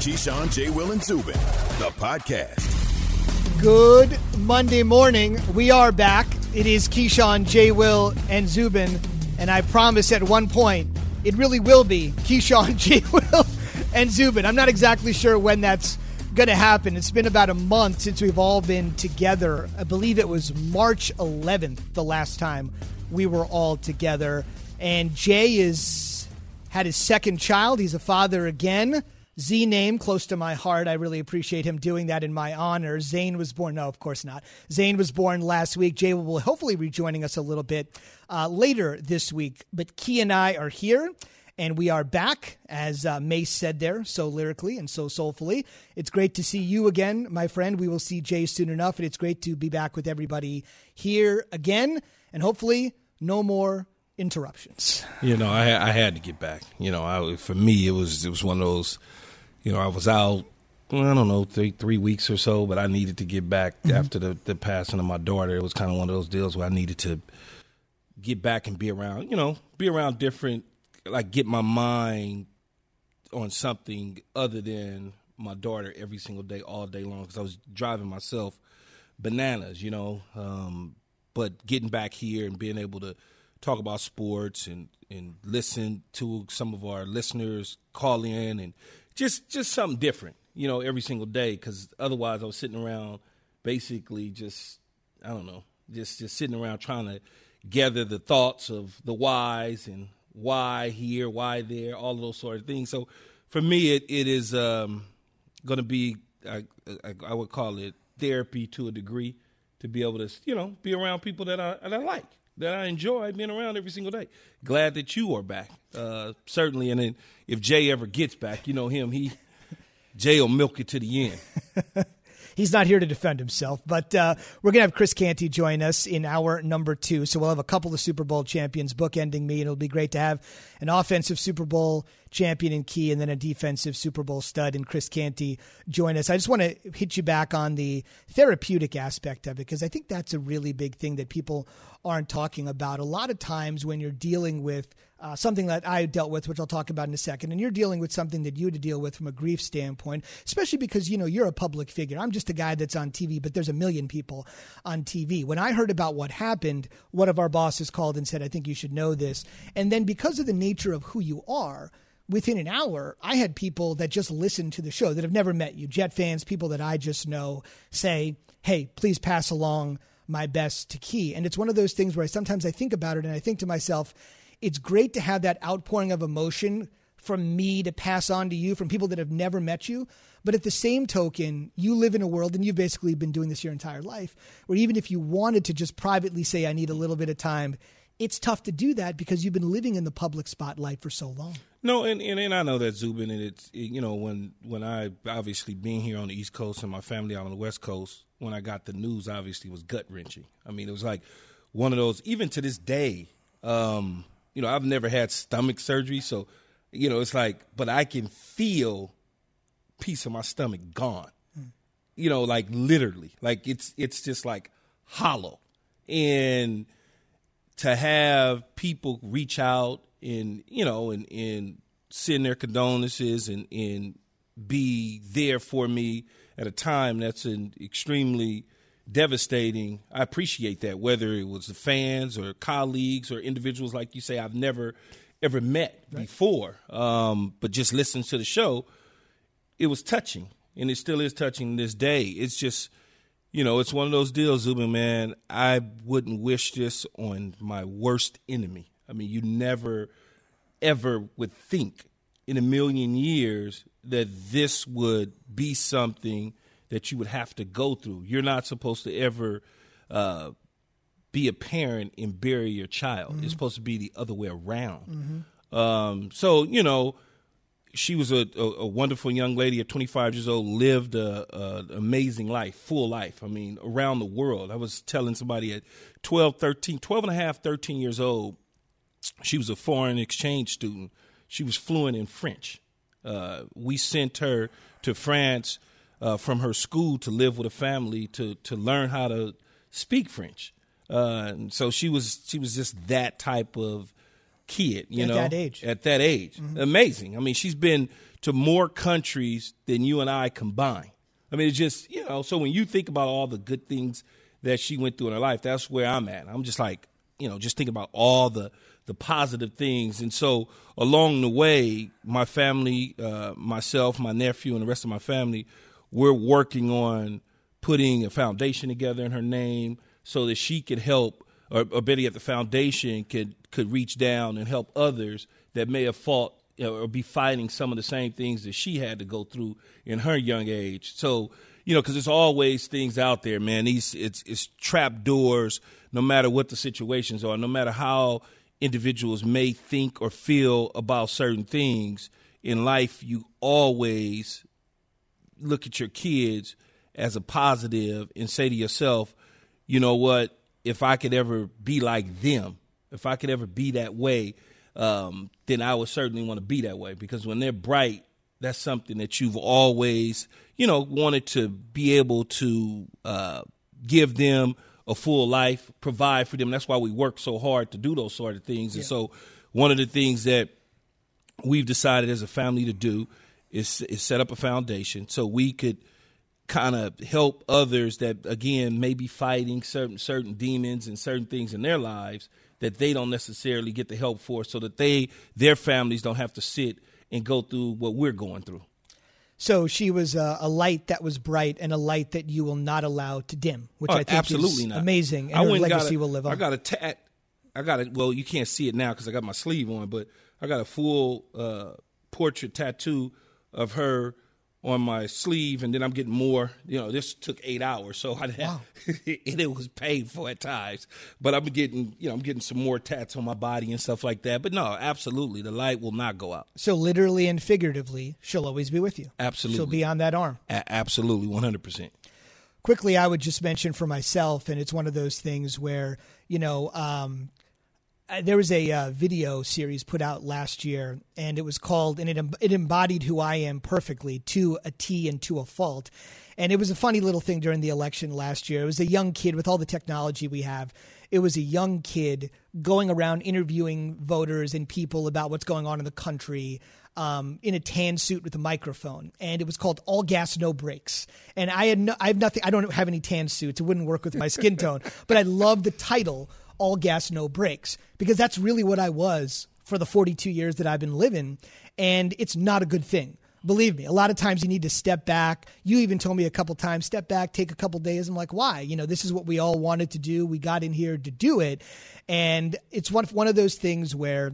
Keyshawn, J. Will, and Zubin, the podcast. Good Monday morning. We are back. It is Keyshawn, J. Will, and Zubin. And I promise at one point, it really will be Keyshawn, J. Will, and Zubin. I'm not exactly sure when that's going to happen. It's been about a month since we've all been together. I believe it was March 11th, the last time we were all together. And Jay is had his second child. He's a father again. Z name close to my heart. I really appreciate him doing that in my honor. Zane was born. No, of course not. Zane was born last week. Jay will hopefully be joining us a little bit uh, later this week. But Key and I are here. And we are back, as uh, Mace said there, so lyrically and so soulfully. It's great to see you again, my friend. We will see Jay soon enough, and it's great to be back with everybody here again. And hopefully, no more interruptions. You know, I, I had to get back. You know, I, for me, it was it was one of those. You know, I was out. I don't know, three three weeks or so, but I needed to get back mm-hmm. after the, the passing of my daughter. It was kind of one of those deals where I needed to get back and be around. You know, be around different like get my mind on something other than my daughter every single day, all day long, because I was driving myself bananas, you know. Um, but getting back here and being able to talk about sports and and listen to some of our listeners call in and just just something different, you know, every single day. Because otherwise, I was sitting around basically just I don't know, just just sitting around trying to gather the thoughts of the whys and why here, why there, all those sort of things. So for me, it it is um, going to be I, I, I, would call it therapy to a degree to be able to you know be around people that I that I like that I enjoy being around every single day. Glad that you are back, uh, certainly. And then if Jay ever gets back, you know him, he Jay will milk it to the end. he's not here to defend himself. But uh, we're going to have Chris Canty join us in our number two. So we'll have a couple of Super Bowl champions bookending me, and it'll be great to have an offensive Super Bowl champion in Key and then a defensive Super Bowl stud in Chris Canty join us. I just want to hit you back on the therapeutic aspect of it because I think that's a really big thing that people aren't talking about. A lot of times when you're dealing with uh, something that I dealt with, which I'll talk about in a second, and you're dealing with something that you had to deal with from a grief standpoint, especially because you know you're a public figure. I'm just a guy that's on TV, but there's a million people on TV. When I heard about what happened, one of our bosses called and said, "I think you should know this," and then because of the nature of who you are within an hour, I had people that just listened to the show that have never met you, Jet fans, people that I just know, say, "Hey, please pass along my best to Key." And it's one of those things where I sometimes I think about it and I think to myself, it's great to have that outpouring of emotion from me to pass on to you from people that have never met you. But at the same token, you live in a world, and you've basically been doing this your entire life, where even if you wanted to just privately say, I need a little bit of time, it's tough to do that because you've been living in the public spotlight for so long. No, and, and, and I know that Zubin, and it's it, you know when when I obviously being here on the East Coast and my family out on the West Coast, when I got the news, obviously was gut wrenching. I mean, it was like one of those. Even to this day, um, you know, I've never had stomach surgery, so you know, it's like, but I can feel piece of my stomach gone. Mm. You know, like literally, like it's it's just like hollow, and to have people reach out and you know and and send their condolences and and be there for me at a time that's an extremely devastating. I appreciate that, whether it was the fans or colleagues or individuals like you say I've never ever met right. before, um, but just listening to the show, it was touching, and it still is touching this day. It's just you know, it's one of those deals, Zubin, man. I wouldn't wish this on my worst enemy. I mean, you never, ever would think in a million years that this would be something that you would have to go through. You're not supposed to ever uh, be a parent and bury your child. Mm-hmm. It's supposed to be the other way around. Mm-hmm. Um, so, you know, she was a, a, a, wonderful young lady at 25 years old, lived an amazing life, full life. I mean, around the world. I was telling somebody at 12, 13, 12 and a half, 13 years old, she was a foreign exchange student. She was fluent in French. Uh, we sent her to France uh, from her school to live with a family to, to learn how to speak French. Uh, so she was she was just that type of kid, you at know, that age. At that age, mm-hmm. amazing. I mean, she's been to more countries than you and I combined. I mean, it's just you know. So when you think about all the good things that she went through in her life, that's where I'm at. I'm just like you know, just thinking about all the the positive things. And so along the way, my family, uh, myself, my nephew, and the rest of my family, we're working on putting a foundation together in her name so that she could help, or, or yet, the foundation could could reach down and help others that may have fought or be fighting some of the same things that she had to go through in her young age. So, you know, because there's always things out there, man. These it's it's trap doors. No matter what the situations are, no matter how individuals may think or feel about certain things in life, you always look at your kids as a positive and say to yourself, you know what? If I could ever be like them, if I could ever be that way, um, then I would certainly want to be that way because when they're bright, that's something that you've always, you know, wanted to be able to uh, give them a full life, provide for them. That's why we work so hard to do those sort of things. Yeah. And so, one of the things that we've decided as a family to do is, is set up a foundation so we could kind of help others that again may be fighting certain certain demons and certain things in their lives that they don't necessarily get the help for so that they their families don't have to sit and go through what we're going through. So she was a, a light that was bright and a light that you will not allow to dim, which oh, I think absolutely is not. amazing. And I her legacy a, will live on. I got a tat. I got it. Well, you can't see it now because I got my sleeve on, but I got a full uh, portrait tattoo of her on my sleeve, and then I'm getting more. You know, this took eight hours, so I wow. and it was painful at times. But I'm getting, you know, I'm getting some more tats on my body and stuff like that. But no, absolutely, the light will not go out. So literally and figuratively, she'll always be with you. Absolutely, she'll be on that arm. A- absolutely, 100. percent Quickly, I would just mention for myself, and it's one of those things where you know. Um, there was a uh, video series put out last year, and it was called, and it it embodied who I am perfectly to a T and to a fault. And it was a funny little thing during the election last year. It was a young kid with all the technology we have. It was a young kid going around interviewing voters and people about what's going on in the country. Um, in a tan suit with a microphone, and it was called "All Gas No Brakes." And I had no, I have nothing. I don't have any tan suits. It wouldn't work with my skin tone, but I love the title all gas, no brakes, because that's really what I was for the 42 years that I've been living. And it's not a good thing. Believe me, a lot of times you need to step back. You even told me a couple times, step back, take a couple days. I'm like, why? You know, this is what we all wanted to do. We got in here to do it. And it's one, one of those things where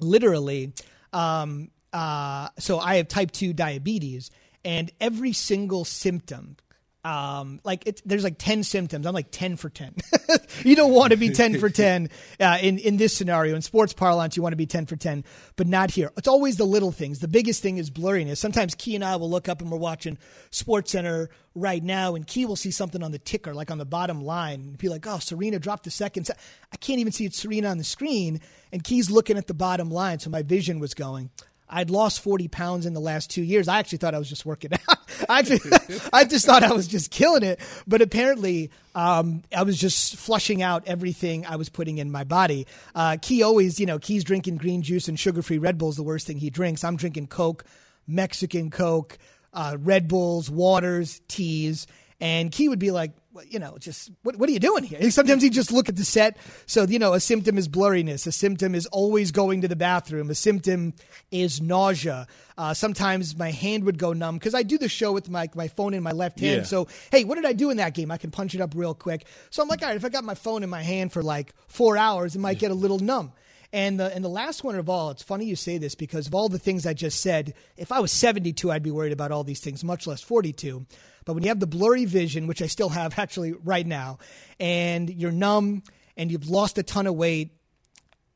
literally, um, uh, so I have type 2 diabetes, and every single symptom um, like it's there's like 10 symptoms. I'm like 10 for 10. you don't want to be 10 for 10 uh, in, in this scenario. In sports parlance, you want to be 10 for 10, but not here. It's always the little things. The biggest thing is blurriness. Sometimes Key and I will look up and we're watching Sports Center right now, and Key will see something on the ticker, like on the bottom line, and be like, oh, Serena dropped the second. I can't even see it Serena on the screen, and Key's looking at the bottom line, so my vision was going. I'd lost 40 pounds in the last two years. I actually thought I was just working out. I, I just thought I was just killing it. But apparently, um, I was just flushing out everything I was putting in my body. Uh, Key always, you know, Key's drinking green juice and sugar free Red Bull's the worst thing he drinks. I'm drinking Coke, Mexican Coke, uh, Red Bulls, waters, teas. And Key would be like, you know, just what, what are you doing here? Sometimes he just look at the set. So, you know, a symptom is blurriness. A symptom is always going to the bathroom. A symptom is nausea. Uh, sometimes my hand would go numb because I do the show with my, my phone in my left hand. Yeah. So, hey, what did I do in that game? I can punch it up real quick. So I'm like, all right, if I got my phone in my hand for like four hours, it might get a little numb. And the and the last one of all, it's funny you say this because of all the things I just said. If I was 72, I'd be worried about all these things, much less 42. But when you have the blurry vision, which I still have actually right now, and you're numb and you've lost a ton of weight,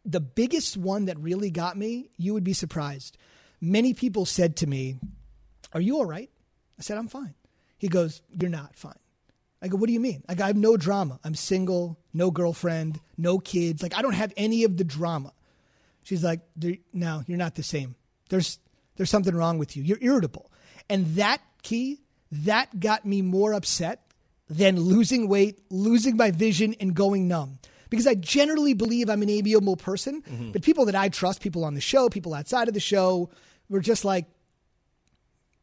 the biggest one that really got me, you would be surprised. Many people said to me, Are you all right? I said, I'm fine. He goes, You're not fine. I go, What do you mean? I go, I have no drama. I'm single, no girlfriend, no kids. Like, I don't have any of the drama. She's like, No, you're not the same. There's, there's something wrong with you. You're irritable. And that key that got me more upset than losing weight, losing my vision, and going numb. Because I generally believe I'm an amiable person, mm-hmm. but people that I trust, people on the show, people outside of the show, were just like,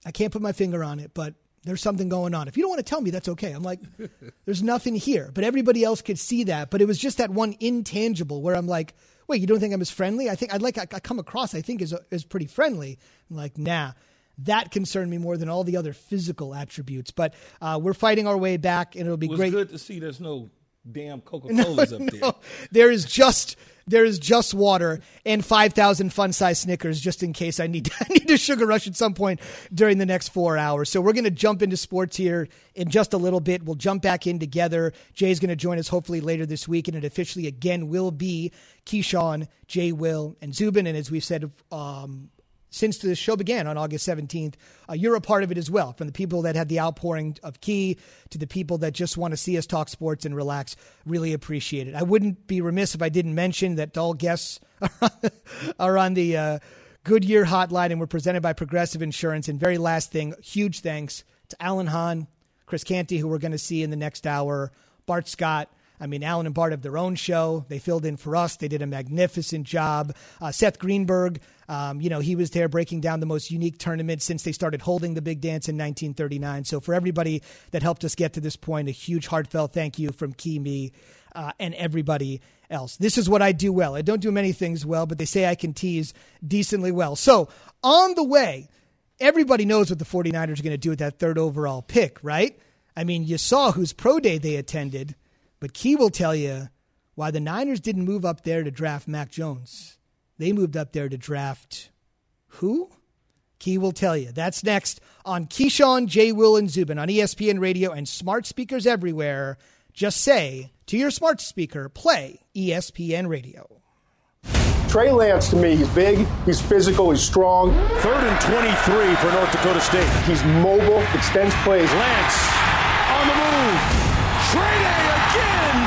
I can't put my finger on it, but there's something going on. If you don't want to tell me, that's okay. I'm like, there's nothing here. But everybody else could see that. But it was just that one intangible where I'm like, wait, you don't think I'm as friendly? I think I'd like I, I come across, I think, as, as pretty friendly. I'm like, nah. That concerned me more than all the other physical attributes. But uh, we're fighting our way back, and it'll be it great. good to see there's no damn Coca Colas no, up there. No. There is just there is just water and 5,000 fun size Snickers just in case I need, I need a sugar rush at some point during the next four hours. So we're going to jump into sports here in just a little bit. We'll jump back in together. Jay's going to join us hopefully later this week, and it officially again will be Keyshawn, Jay, Will, and Zubin. And as we've said um, since the show began on August 17th. Uh, you're a part of it as well, from the people that had the outpouring of Key to the people that just want to see us talk sports and relax. Really appreciate it. I wouldn't be remiss if I didn't mention that all guests are on the uh, Goodyear hotline and we're presented by Progressive Insurance. And very last thing, huge thanks to Alan Hahn, Chris Canty, who we're going to see in the next hour, Bart Scott. I mean, Alan and Bart have their own show. They filled in for us. They did a magnificent job. Uh, Seth Greenberg, um, you know, he was there breaking down the most unique tournament since they started holding the big dance in 1939. So for everybody that helped us get to this point, a huge heartfelt thank you from Key Me uh, and everybody else. This is what I do well. I don't do many things well, but they say I can tease decently well. So on the way, everybody knows what the 49ers are going to do with that third overall pick, right? I mean, you saw whose pro day they attended. But Key will tell you why the Niners didn't move up there to draft Mac Jones. They moved up there to draft who? Key will tell you. That's next on Keyshawn, J. Will, and Zubin on ESPN Radio and smart speakers everywhere. Just say to your smart speaker, play ESPN Radio. Trey Lance, to me, he's big, he's physical, he's strong. Third and 23 for North Dakota State. He's mobile, extends plays. Lance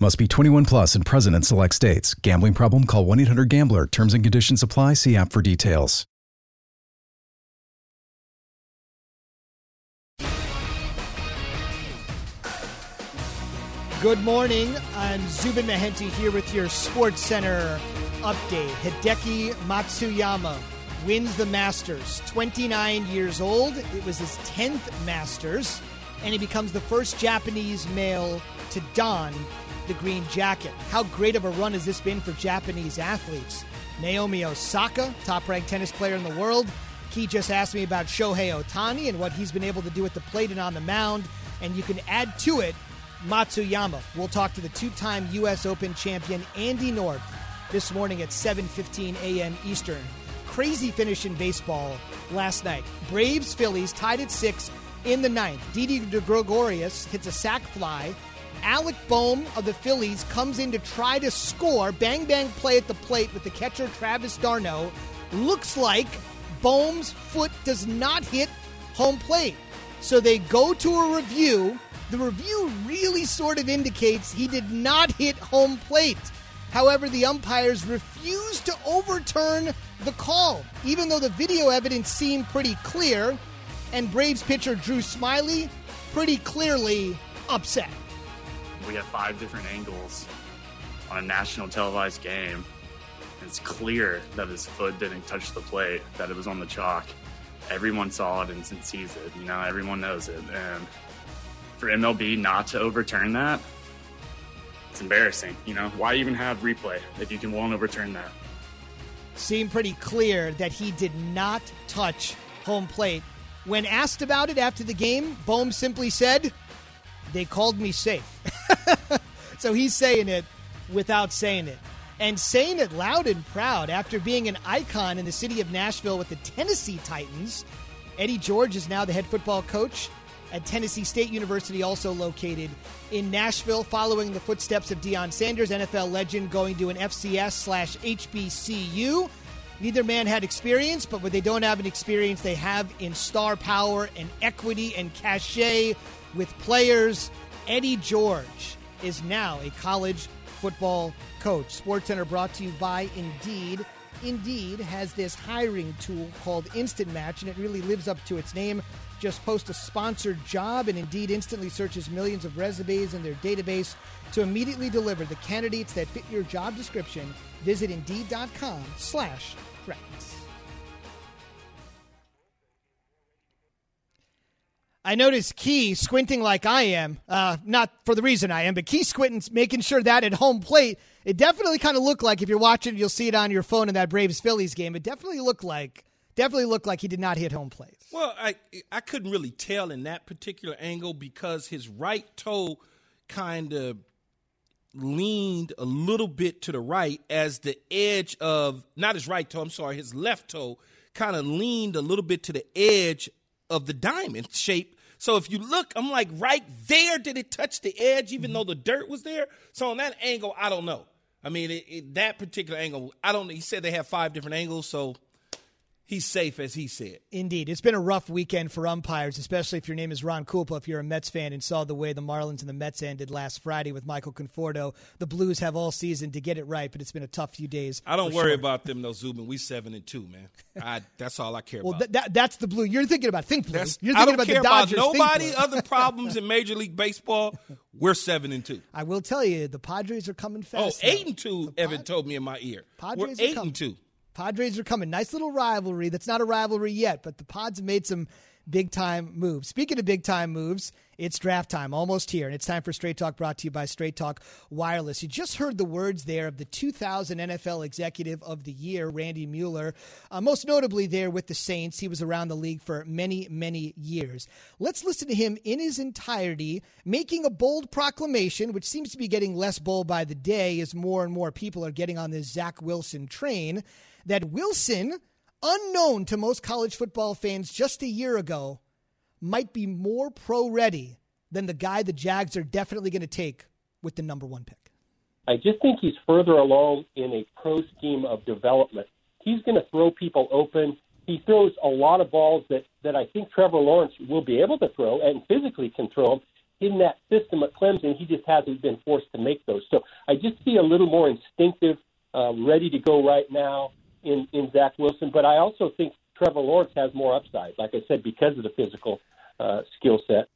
Must be 21 plus and present in select states. Gambling problem? Call 1 800 GAMBLER. Terms and conditions apply. See app for details. Good morning. I'm Zubin Mehenti here with your Sports Center update. Hideki Matsuyama wins the Masters. 29 years old. It was his 10th Masters, and he becomes the first Japanese male to don the green jacket. How great of a run has this been for Japanese athletes? Naomi Osaka, top ranked tennis player in the world. Key just asked me about Shohei Ohtani and what he's been able to do at the plate and on the mound. And you can add to it Matsuyama. We'll talk to the two-time U.S. Open champion Andy North this morning at 7:15 a.m. Eastern. Crazy finish in baseball last night. Braves Phillies tied at six in the ninth. Didi Gregorius hits a sac fly. Alec Bohm of the Phillies comes in to try to score. Bang bang play at the plate with the catcher Travis d'Arnaud. Looks like Bohm's foot does not hit home plate. So they go to a review the review really sort of indicates he did not hit home plate. However, the umpires refused to overturn the call, even though the video evidence seemed pretty clear, and Braves pitcher Drew Smyly pretty clearly upset. We have five different angles on a national televised game. It's clear that his foot didn't touch the plate, that it was on the chalk. Everyone saw it and sees it. You know, everyone knows it. And for MLB not to overturn that, it's embarrassing. You know, why even have replay if you can won't overturn that? Seemed pretty clear that he did not touch home plate. When asked about it after the game, Bohm simply said, They called me safe. so he's saying it without saying it. And saying it loud and proud after being an icon in the city of Nashville with the Tennessee Titans. Eddie George is now the head football coach at Tennessee State University, also located in Nashville, following the footsteps of Deion Sanders, NFL legend, going to an FCS slash HBCU. Neither man had experience, but what they don't have an experience, they have in star power and equity and cachet with players. Eddie George is now a college football coach. SportsCenter brought to you by Indeed. Indeed has this hiring tool called Instant Match, and it really lives up to its name. Just post a sponsored job, and Indeed instantly searches millions of resumes in their database to immediately deliver the candidates that fit your job description. Visit Indeed.com slash threats. I noticed Key squinting like I am. Uh, not for the reason I am, but Key squinting, making sure that at home plate, it definitely kind of looked like if you're watching, you'll see it on your phone in that Braves Phillies game. It definitely looked like definitely looked like he did not hit home plate. Well, I I couldn't really tell in that particular angle because his right toe kind of leaned a little bit to the right as the edge of not his right toe, I'm sorry, his left toe kind of leaned a little bit to the edge of the diamond shape. So if you look, I'm like right there. Did it touch the edge, even mm-hmm. though the dirt was there? So on that angle, I don't know. I mean, it, it, that particular angle, I don't. Know. He said they have five different angles, so he's safe as he said. Indeed. It's been a rough weekend for umpires, especially if your name is Ron Kulpa, if you're a Mets fan and saw the way the Marlins and the Mets ended last Friday with Michael Conforto. The Blues have all season to get it right, but it's been a tough few days. I don't worry sure. about them though, Zubin. We seven and two, man. I, that's all I care well, about. Th- that, that's the blue. You're thinking about think blue. That's, You're I thinking don't about care the Dodgers. about nobody other problems in Major League Baseball. We're seven and two. I will tell you, the Padres are coming Oh, fast. eight though. and two. Evan Pad- told me in my ear. Padres We're are eight coming. and two. Padres are coming. Nice little rivalry. That's not a rivalry yet, but the Pods have made some big time moves. Speaking of big time moves, it's draft time, almost here, and it's time for Straight Talk brought to you by Straight Talk Wireless. You just heard the words there of the 2000 NFL Executive of the Year, Randy Mueller, uh, most notably there with the Saints. He was around the league for many, many years. Let's listen to him in his entirety, making a bold proclamation, which seems to be getting less bold by the day as more and more people are getting on this Zach Wilson train that Wilson, unknown to most college football fans just a year ago, might be more pro ready than the guy the Jags are definitely going to take with the number one pick. I just think he's further along in a pro scheme of development. He's going to throw people open. He throws a lot of balls that, that I think Trevor Lawrence will be able to throw and physically can throw them. In that system at Clemson, he just hasn't been forced to make those. So I just see a little more instinctive, uh, ready to go right now in, in Zach Wilson. But I also think Trevor Lawrence has more upside, like I said, because of the physical uh, skill set.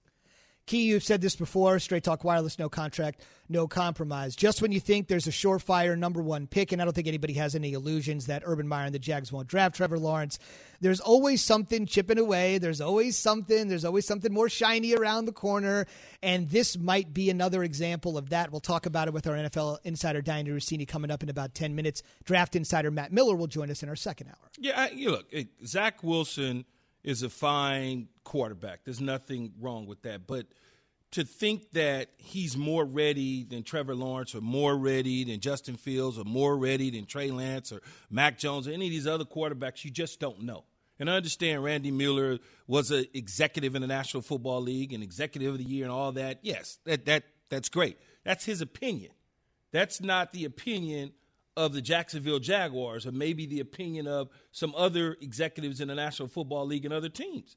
Key, you've said this before straight talk wireless, no contract, no compromise. Just when you think there's a surefire number one pick, and I don't think anybody has any illusions that Urban Meyer and the Jags won't draft Trevor Lawrence, there's always something chipping away. There's always something. There's always something more shiny around the corner. And this might be another example of that. We'll talk about it with our NFL insider, Dianna Russini, coming up in about 10 minutes. Draft insider Matt Miller will join us in our second hour. Yeah, you look, Zach Wilson is a fine quarterback. There's nothing wrong with that. But to think that he's more ready than Trevor Lawrence or more ready than Justin Fields or more ready than Trey Lance or Mac Jones or any of these other quarterbacks, you just don't know. And I understand Randy Mueller was an executive in the National Football League and executive of the year and all that. Yes, that, that that's great. That's his opinion. That's not the opinion of the Jacksonville Jaguars or maybe the opinion of some other executives in the National Football League and other teams.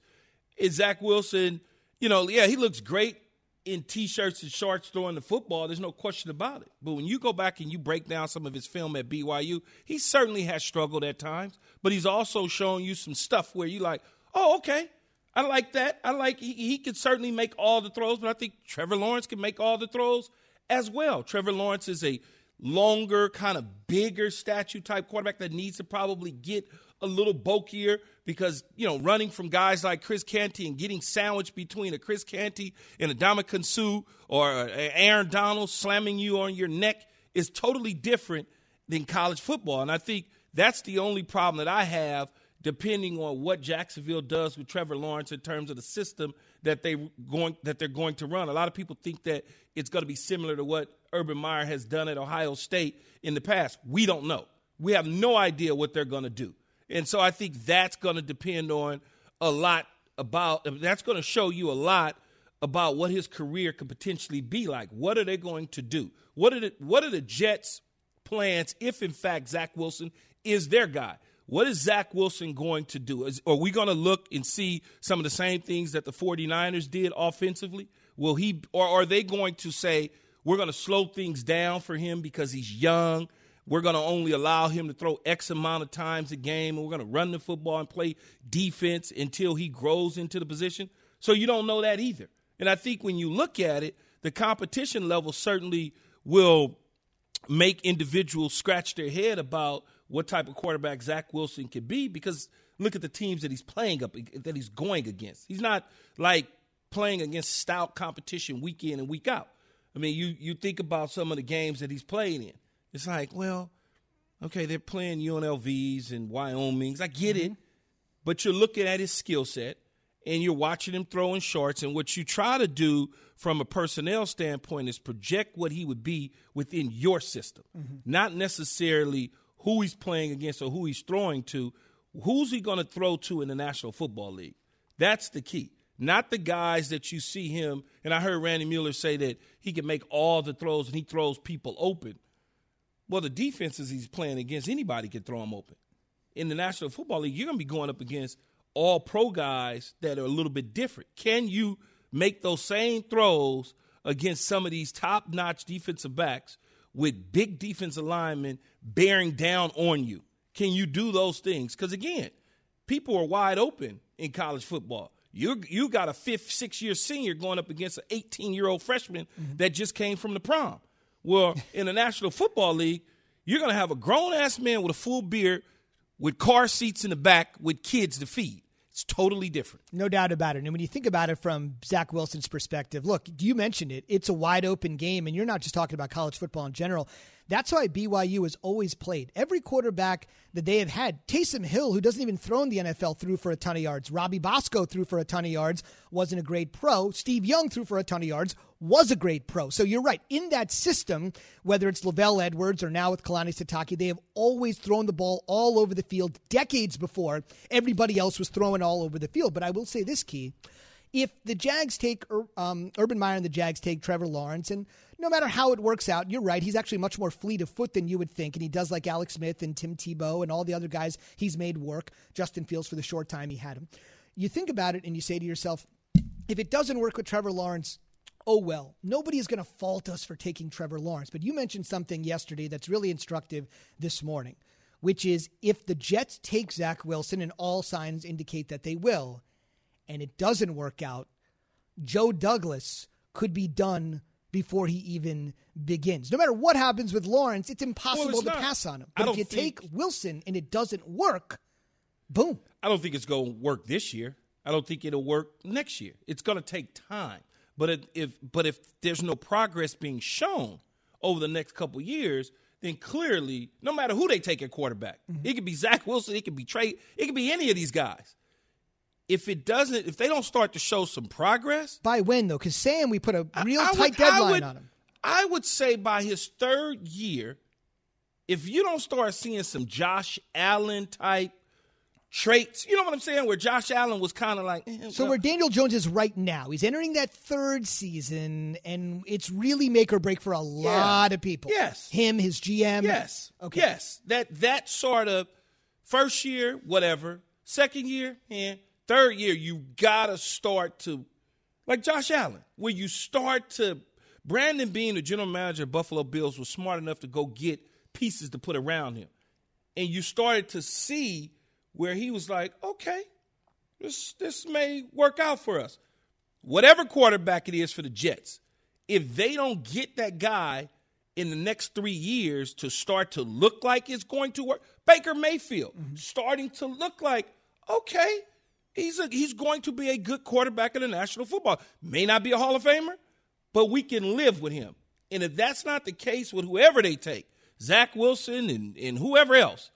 Is Zach Wilson, you know, yeah, he looks great in t-shirts and shorts throwing the football. There's no question about it. But when you go back and you break down some of his film at BYU, he certainly has struggled at times. But he's also shown you some stuff where you're like, oh, okay, I like that. I like he, he could certainly make all the throws, but I think Trevor Lawrence can make all the throws as well. Trevor Lawrence is a longer, kind of bigger statue type quarterback that needs to probably get a little bulkier because, you know, running from guys like Chris Canty and getting sandwiched between a Chris Canty and a Ndamukong Suh or Aaron Donald slamming you on your neck is totally different than college football. And I think that's the only problem that I have – depending on what Jacksonville does with Trevor Lawrence in terms of the system that they going that they're going to run. A lot of people think that it's going to be similar to what Urban Meyer has done at Ohio State in the past. We don't know. We have no idea what they're going to do. And so I think that's going to depend on a lot about that's going to show you a lot about what his career could potentially be like. What are they going to do? What are the what are the Jets plans if in fact Zach Wilson is their guy? What is Zach Wilson going to do? Is, are we going to look and see some of the same things that the 49ers did offensively? Will he, or are they going to say, we're going to slow things down for him because he's young? We're going to only allow him to throw X amount of times a game, and we're going to run the football and play defense until he grows into the position. So you don't know that either. And I think when you look at it, the competition level certainly will make individuals scratch their head about what type of quarterback Zach Wilson could be because look at the teams that he's playing up that he's going against. He's not like playing against stout competition week in and week out. I mean, you you think about some of the games that he's played in. It's like, well, okay, they're playing UNLVs and Wyoming's. I get mm-hmm. it, but you're looking at his skill set and you're watching him throwing shorts. And what you try to do from a personnel standpoint is project what he would be within your system, mm-hmm. not necessarily who he's playing against or who he's throwing to. Who's he going to throw to in the National Football League? That's the key. Not the guys that you see him. And I heard Randy Mueller say that he can make all the throws and he throws people open. Well, the defenses he's playing against, anybody can throw him open. In the National Football League, you're going to be going up against all pro guys that are a little bit different. Can you make those same throws against some of these top notch defensive backs with big defensive linemen bearing down on you? Can you do those things? Because again, people are wide open in college football. You you got a fifth, six year senior going up against an 18 year old freshman mm-hmm. that just came from the prom. Well, in the National Football League, you're going to have a grown ass man with a full beard with car seats in the back with kids to feed. It's totally different. No doubt about it. And when you think about it from Zach Wilson's perspective, look, you mentioned it. It's a wide open game, and you're not just talking about college football in general. That's why BYU has always played. Every quarterback that they have had, Taysom Hill, who doesn't even throw in the NFL, threw for a ton of yards. Robbie Bosco threw for a ton of yards, wasn't a great pro. Steve Young threw for a ton of yards, was a great pro. So you're right. In that system, whether it's LaVell Edwards or now with Kalani Sitake, they have always thrown the ball all over the field decades before everybody else was throwing all over the field. But I will say this key if the Jags take um, Urban Meyer and the Jags take Trevor Lawrence, and no matter how it works out, you're right. He's actually much more fleet of foot than you would think, and he does like Alex Smith and Tim Tebow and all the other guys he's made work. Justin Fields for the short time he had him. You think about it and you say to yourself, if it doesn't work with Trevor Lawrence, oh well. Nobody is going to fault us for taking Trevor Lawrence. But you mentioned something yesterday that's really instructive this morning, which is if the Jets take Zach Wilson, and all signs indicate that they will, and it doesn't work out, Joe Douglas could be done before he even begins. No matter what happens with Lawrence, it's impossible well, it's to not, pass on him. But if you think, take Wilson and it doesn't work, boom. I don't think it's going to work this year. I don't think it'll work next year. It's going to take time. But if, if but if there's no progress being shown over the next couple years, then clearly, no matter who they take at quarterback, mm-hmm. it could be Zach Wilson, it could be Trey, it could be any of these guys if it doesn't, if they don't start to show some progress, by when though? Because Sam, we put a real I, I tight would, deadline would, on him. I would say by his third year, if you don't start seeing some Josh Allen type traits, you know what I'm saying? Where Josh Allen was kind of like. Eh, so well, where Daniel Jones is right now, he's entering that third season, and it's really make or break for a lot of people. Yes, him, his GM. Yes, okay. Yes, that that sort of first year, whatever. Second year, yeah Third year, you gotta start to like Josh Allen, where you start to Brandon Beane the general manager of Buffalo Bills was smart enough to go get pieces to put around him. And you started to see where he was like, okay, this this may work out for us. Whatever quarterback it is for the Jets, if they don't get that guy in the next three years to start to look like it's going to work, Baker Mayfield mm-hmm. starting to look like, okay, he's a, he's going to be a good quarterback in the National Football. May not be a Hall of Famer, but we can live with him. And if that's not the case with whoever they take, Zach Wilson and, and whoever else,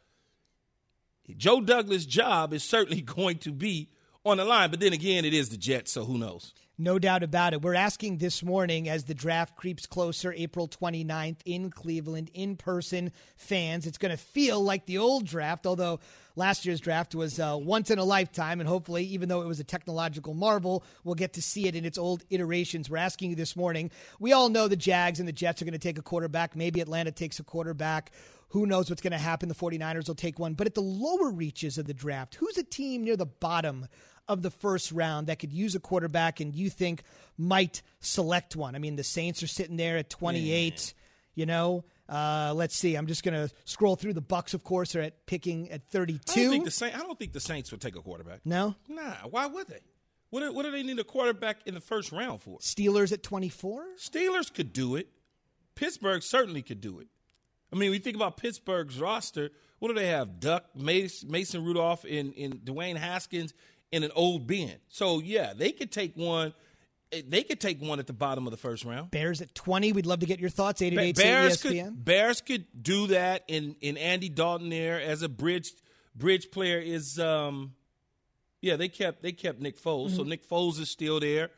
Joe Douglas' job is certainly going to be on the line. But then again, it is the Jets, so who knows? No doubt about it. We're asking this morning as the draft creeps closer, April 29th in Cleveland, in person fans. It's going to feel like the old draft, although last year's draft was uh, once in a lifetime. And hopefully, even though it was a technological marvel, we'll get to see it in its old iterations. We're asking you this morning. We all know the Jags and the Jets are going to take a quarterback. Maybe Atlanta takes a quarterback. Who knows what's going to happen? The 49ers will take one. But at the lower reaches of the draft, who's a team near the bottom of the first round that could use a quarterback and you think might select one? I mean, the Saints are sitting there at 28, yeah. you know. Uh, let's see. I'm just going to scroll through. The Bucs, of course, are at picking at 32. I don't think the, Saints, I don't think the Saints would take a quarterback. No? Nah. Why would they? What do, what do they need a quarterback in the first round for? Steelers at 24? Steelers could do it. Pittsburgh certainly could do it. I mean, we think about Pittsburgh's roster. What do they have? Duck, Mason Rudolph, and, and Dwayne Haskins, in an old Ben. So yeah, they could take one. They could take one at the bottom of the first round. Bears at twenty. We'd love to get your thoughts. Eight eight Bears ESPN. could Bears could do that. In in Andy Dalton there as a bridge bridge player is um, yeah they kept they kept Nick Foles. Mm-hmm. So Nick Foles is still there.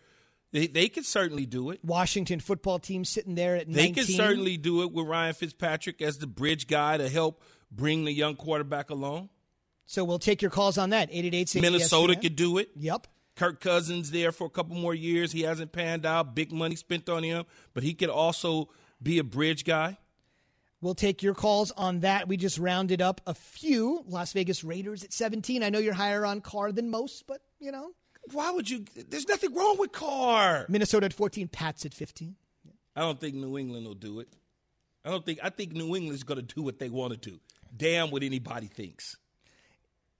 They they could certainly do it. Washington football team sitting there at 19. They could certainly do it with Ryan Fitzpatrick as the bridge guy to help bring the young quarterback along. So we'll take your calls on that. 888 Minnesota could do it. Yep. Kirk Cousins there for a couple more years. He hasn't panned out. Big money spent on him, but he could also be a bridge guy. We'll take your calls on that. We just rounded up a few. Las Vegas Raiders at 17. I know you're higher on Carr than most, but, you know. Why would you? There's nothing wrong with Carr. Minnesota at 14. Pats at 15. I don't think New England will do it. I don't think. I think New England's going to do what they want to do. Damn what anybody thinks.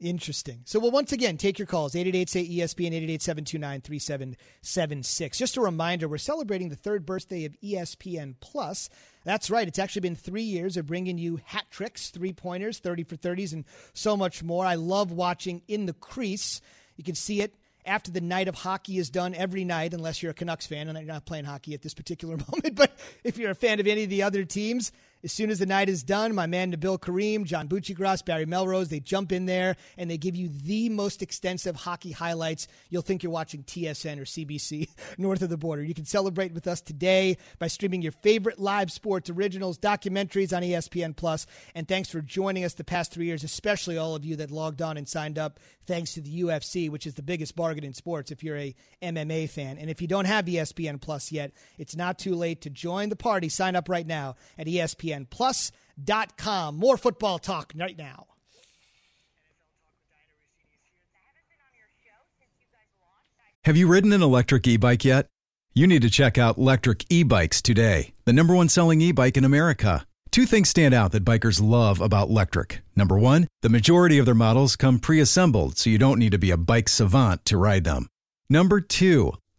Interesting. So, well, once again, take your calls 888 say ESPN 888 729 3776. Just a reminder, we're celebrating the third birthday of ESPN Plus. That's right. It's actually been three years of bringing you hat tricks, three pointers, 30 for 30s, and so much more. I love watching In the Crease. You can see it after the night of hockey is done every night, unless you're a Canucks fan and you're not playing hockey at this particular moment. But if you're a fan of any of the other teams, as soon as the night is done, my man Nabil Karim, John Buccigross, Barry Melrose, they jump in there and they give you the most extensive hockey highlights. You'll think you're watching TSN or CBC north of the border. You can celebrate with us today by streaming your favorite live sports originals, documentaries on ESPN Plus. And thanks for joining us the past three years, especially all of you that logged on and signed up thanks to the UFC, which is the biggest bargain in sports if you're a MMA fan. And if you don't have ESPN Plus yet, it's not too late to join the party. Sign up right now at ESPN ESPNplus.com. More football talk right now. Have you ridden an electric e bike yet? You need to check out Lectric E Bikes today, the number one selling e bike in America. Two things stand out that bikers love about Lectric. Number one, the majority of their models come pre assembled, so you don't need to be a bike savant to ride them. Number two,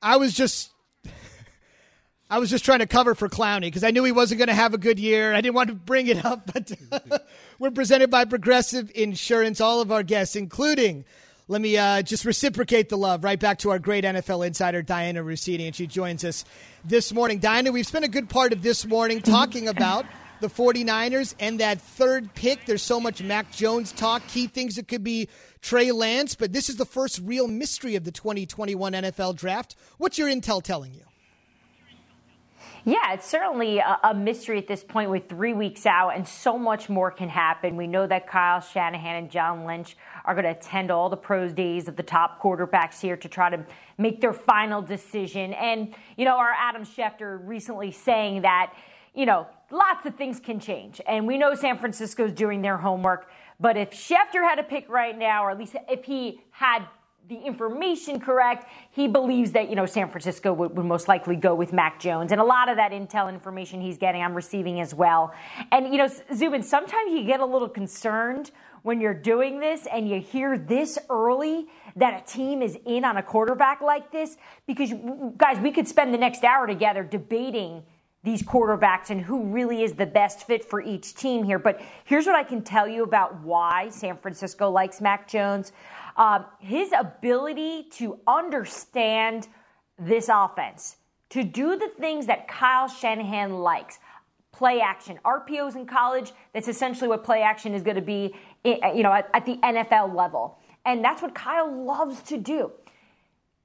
I was just I was just trying to cover for Clowney because I knew he wasn't going to have a good year. I didn't want to bring it up, but we're presented by Progressive Insurance. All of our guests, including, let me uh, just reciprocate the love right back to our great NFL insider, Dianna Russini, and she joins us this morning. Dianna, we've spent a good part of this morning talking about the 49ers and that third pick. There's so much Mac Jones talk, key things that could be Trey Lance, but this is the first real mystery of the 2021 NFL draft. What's your intel telling you? Yeah, it's certainly a, mystery at this point with three weeks out, and so much more can happen. We know that Kyle Shanahan and John Lynch are going to attend all the pros days of the top quarterbacks here to try to make their final decision. And, you know, our Adam Schefter recently saying that, you know, lots of things can change. And we know San Francisco's doing their homework. But if Schefter had a pick right now, or at least if he had the information correct, he believes that, you know, San Francisco would, would, most likely go with Mac Jones. And a lot of that intel information he's getting, I'm receiving as well. And, you know, Zubin, sometimes you get a little concerned when you're doing this and you hear this early that a team is in on a quarterback like this because, guys, we could spend the next hour together debating these quarterbacks and who really is the best fit for each team here. But here's what I can tell you about why San Francisco likes Mac Jones. Uh, his ability to understand this offense, to do the things that Kyle Shanahan likes. Play action, RPOs in college. That's essentially what play action is going to be, eh, you know, at, at the NFL level, and that's what Kyle loves to do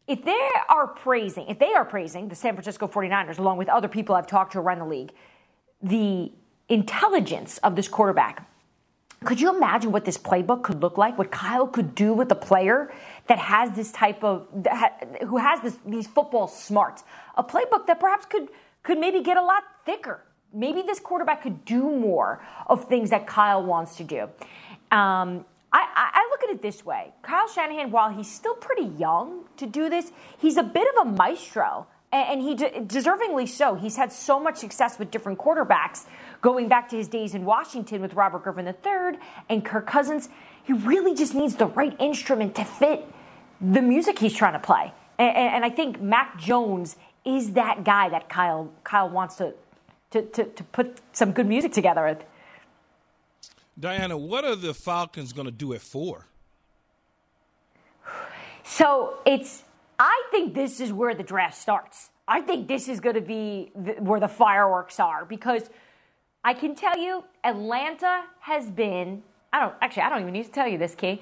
if they are praising, if they are praising the San Francisco 49ers, along with other people I've talked to around the league, the intelligence of this quarterback, could you imagine what this playbook could look like? What Kyle could do with a player that has this type of, who has this, these football smarts? A playbook that perhaps could, could maybe get a lot thicker. Maybe this quarterback could do more of things that Kyle wants to do. Um, I, I, it this way Kyle Shanahan, while he's still pretty young to do this, he's a bit of a maestro. And he deservingly so. He's had so much success with different quarterbacks, going back to his days in Washington with Robert Griffin III and Kirk Cousins. He really just needs the right instrument to fit the music he's trying to play. And, I think Mac Jones is that guy that Kyle Kyle wants to to, to, to put some good music together with. Dianna, what are the Falcons going to do it for? So it's, I think this is where the draft starts. I think this is going to be the, where the fireworks are because I can tell you, Atlanta has been, I don't, actually, I don't even need to tell you this, Key.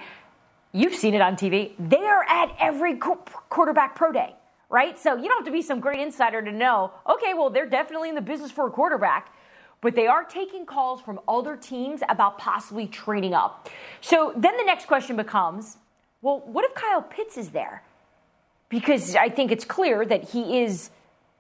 You've seen it on TV. They are at every quarterback pro day, right? So you don't have to be some great insider to know, okay, well, they're definitely in the business for a quarterback but they are taking calls from other teams about possibly trading up. So then the next question becomes well, what if Kyle Pitts is there? Because I think it's clear that he is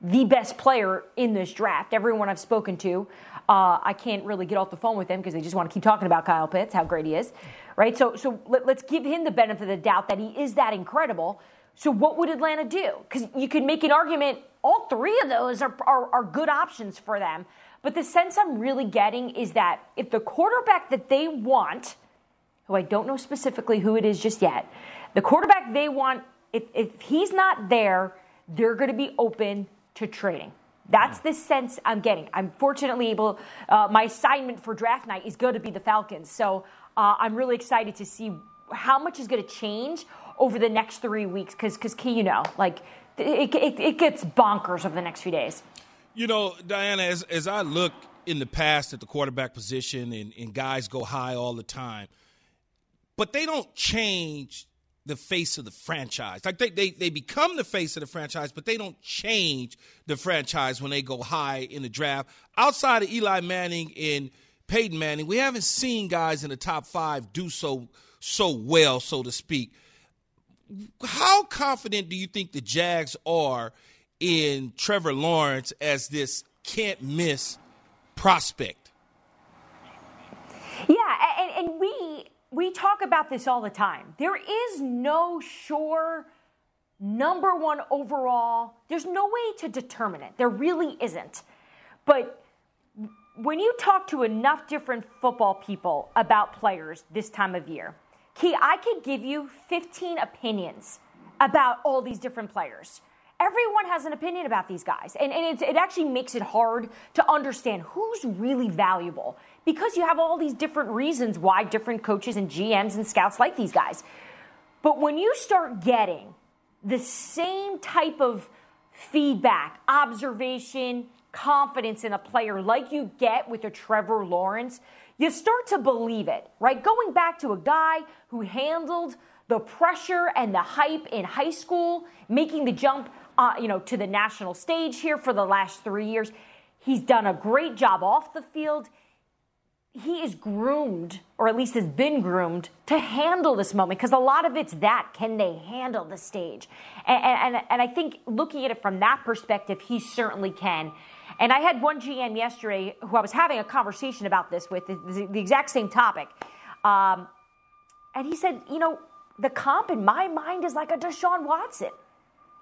the best player in this draft. Everyone I've spoken to, uh, I can't really get off the phone with them because they just want to keep talking about Kyle Pitts, how great he is, right? So, so let, us give him the benefit of the doubt that he is that incredible. So, what would Atlanta do? Because you could make an argument all three of those are, are, are good options for them. But the sense I'm really getting is that if the quarterback that they want, who I don't know specifically who it is just yet, the quarterback they want, if, if he's not there, they're going to be open to trading. That's the sense I'm getting. I'm fortunately able, uh, my assignment for draft night is going to be the Falcons. So uh, I'm really excited to see how much is going to change over the next three weeks because, because Key, you know, like it, it, it gets bonkers over the next few days. You know, Dianna, as, as I look in the past at the quarterback position and, and guys go high all the time, but they don't change the face of the franchise. Like they, they, they become the face of the franchise, but they don't change the franchise when they go high in the draft. Outside of Eli Manning and Peyton Manning, we haven't seen guys in the top five do so so well, so to speak. how confident do you think the Jags are in Trevor Lawrence as this can't miss prospect? Yeah, and, and we we talk about this all the time. There is no sure number one overall. There's no way to determine it. There really isn't. But when you talk to enough different football people about players this time of year, Key, I could give you 15 opinions about all these different players. Everyone has an opinion about these guys, and, and it, it actually makes it hard to understand who's really valuable because you have all these different reasons why different coaches and GMs and scouts like these guys. But when you start getting the same type of feedback, observation, confidence in a player like you get with a Trevor Lawrence, you start to believe it, right? Going back to a guy who handled the pressure and the hype in high school, making the jump, uh, you know, to the national stage here for the last three years. He's done a great job off the field. He is groomed, or at least has been groomed, to handle this moment because a lot of it's that. Can they handle the stage? And, and, and I think looking at it from that perspective, he certainly can. And I had one GM yesterday who I was having a conversation about this with, the, the exact same topic. Um, and he said, you know, the comp in my mind is like a Deshaun Watson.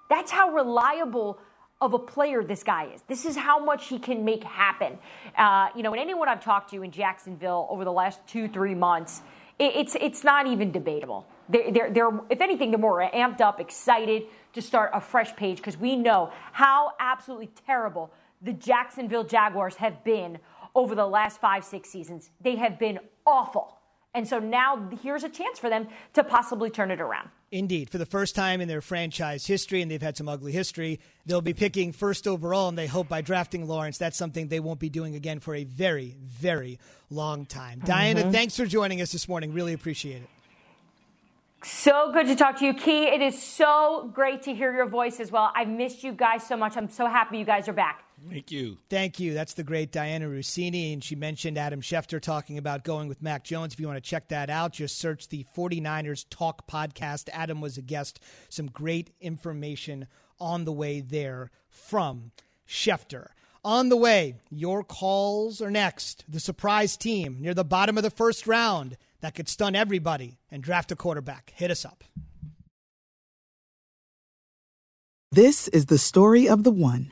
That's how reliable of a player this guy is. This is how much he can make happen. Uh, you know, and anyone I've talked to in Jacksonville over the last two, three months, it, it's it's not even debatable. They're, they're, they're, if anything, they're more amped up, excited to start a fresh page because we know how absolutely terrible the Jacksonville Jaguars have been over the last five, six seasons. They have been awful. And so now here's a chance for them to possibly turn it around. Indeed. For the first time in their franchise history, and they've had some ugly history, they'll be picking first overall, and they hope by drafting Lawrence, that's something they won't be doing again for a very, very long time. Mm-hmm. Dianna, thanks for joining us this morning. Really appreciate it. So good to talk to you, Key. It is so great to hear your voice as well. I've missed you guys so much. I'm so happy you guys are back. Thank you. Thank you. That's the great Dianna Russini. And she mentioned Adam Schefter talking about going with Mac Jones. If you want to check that out, just search the 49ers Talk podcast. Adam was a guest. Some great information on the way there from Schefter. On the way, your calls are next. The surprise team near the bottom of the first round that could stun everybody and draft a quarterback. Hit us up. This is the story of the one.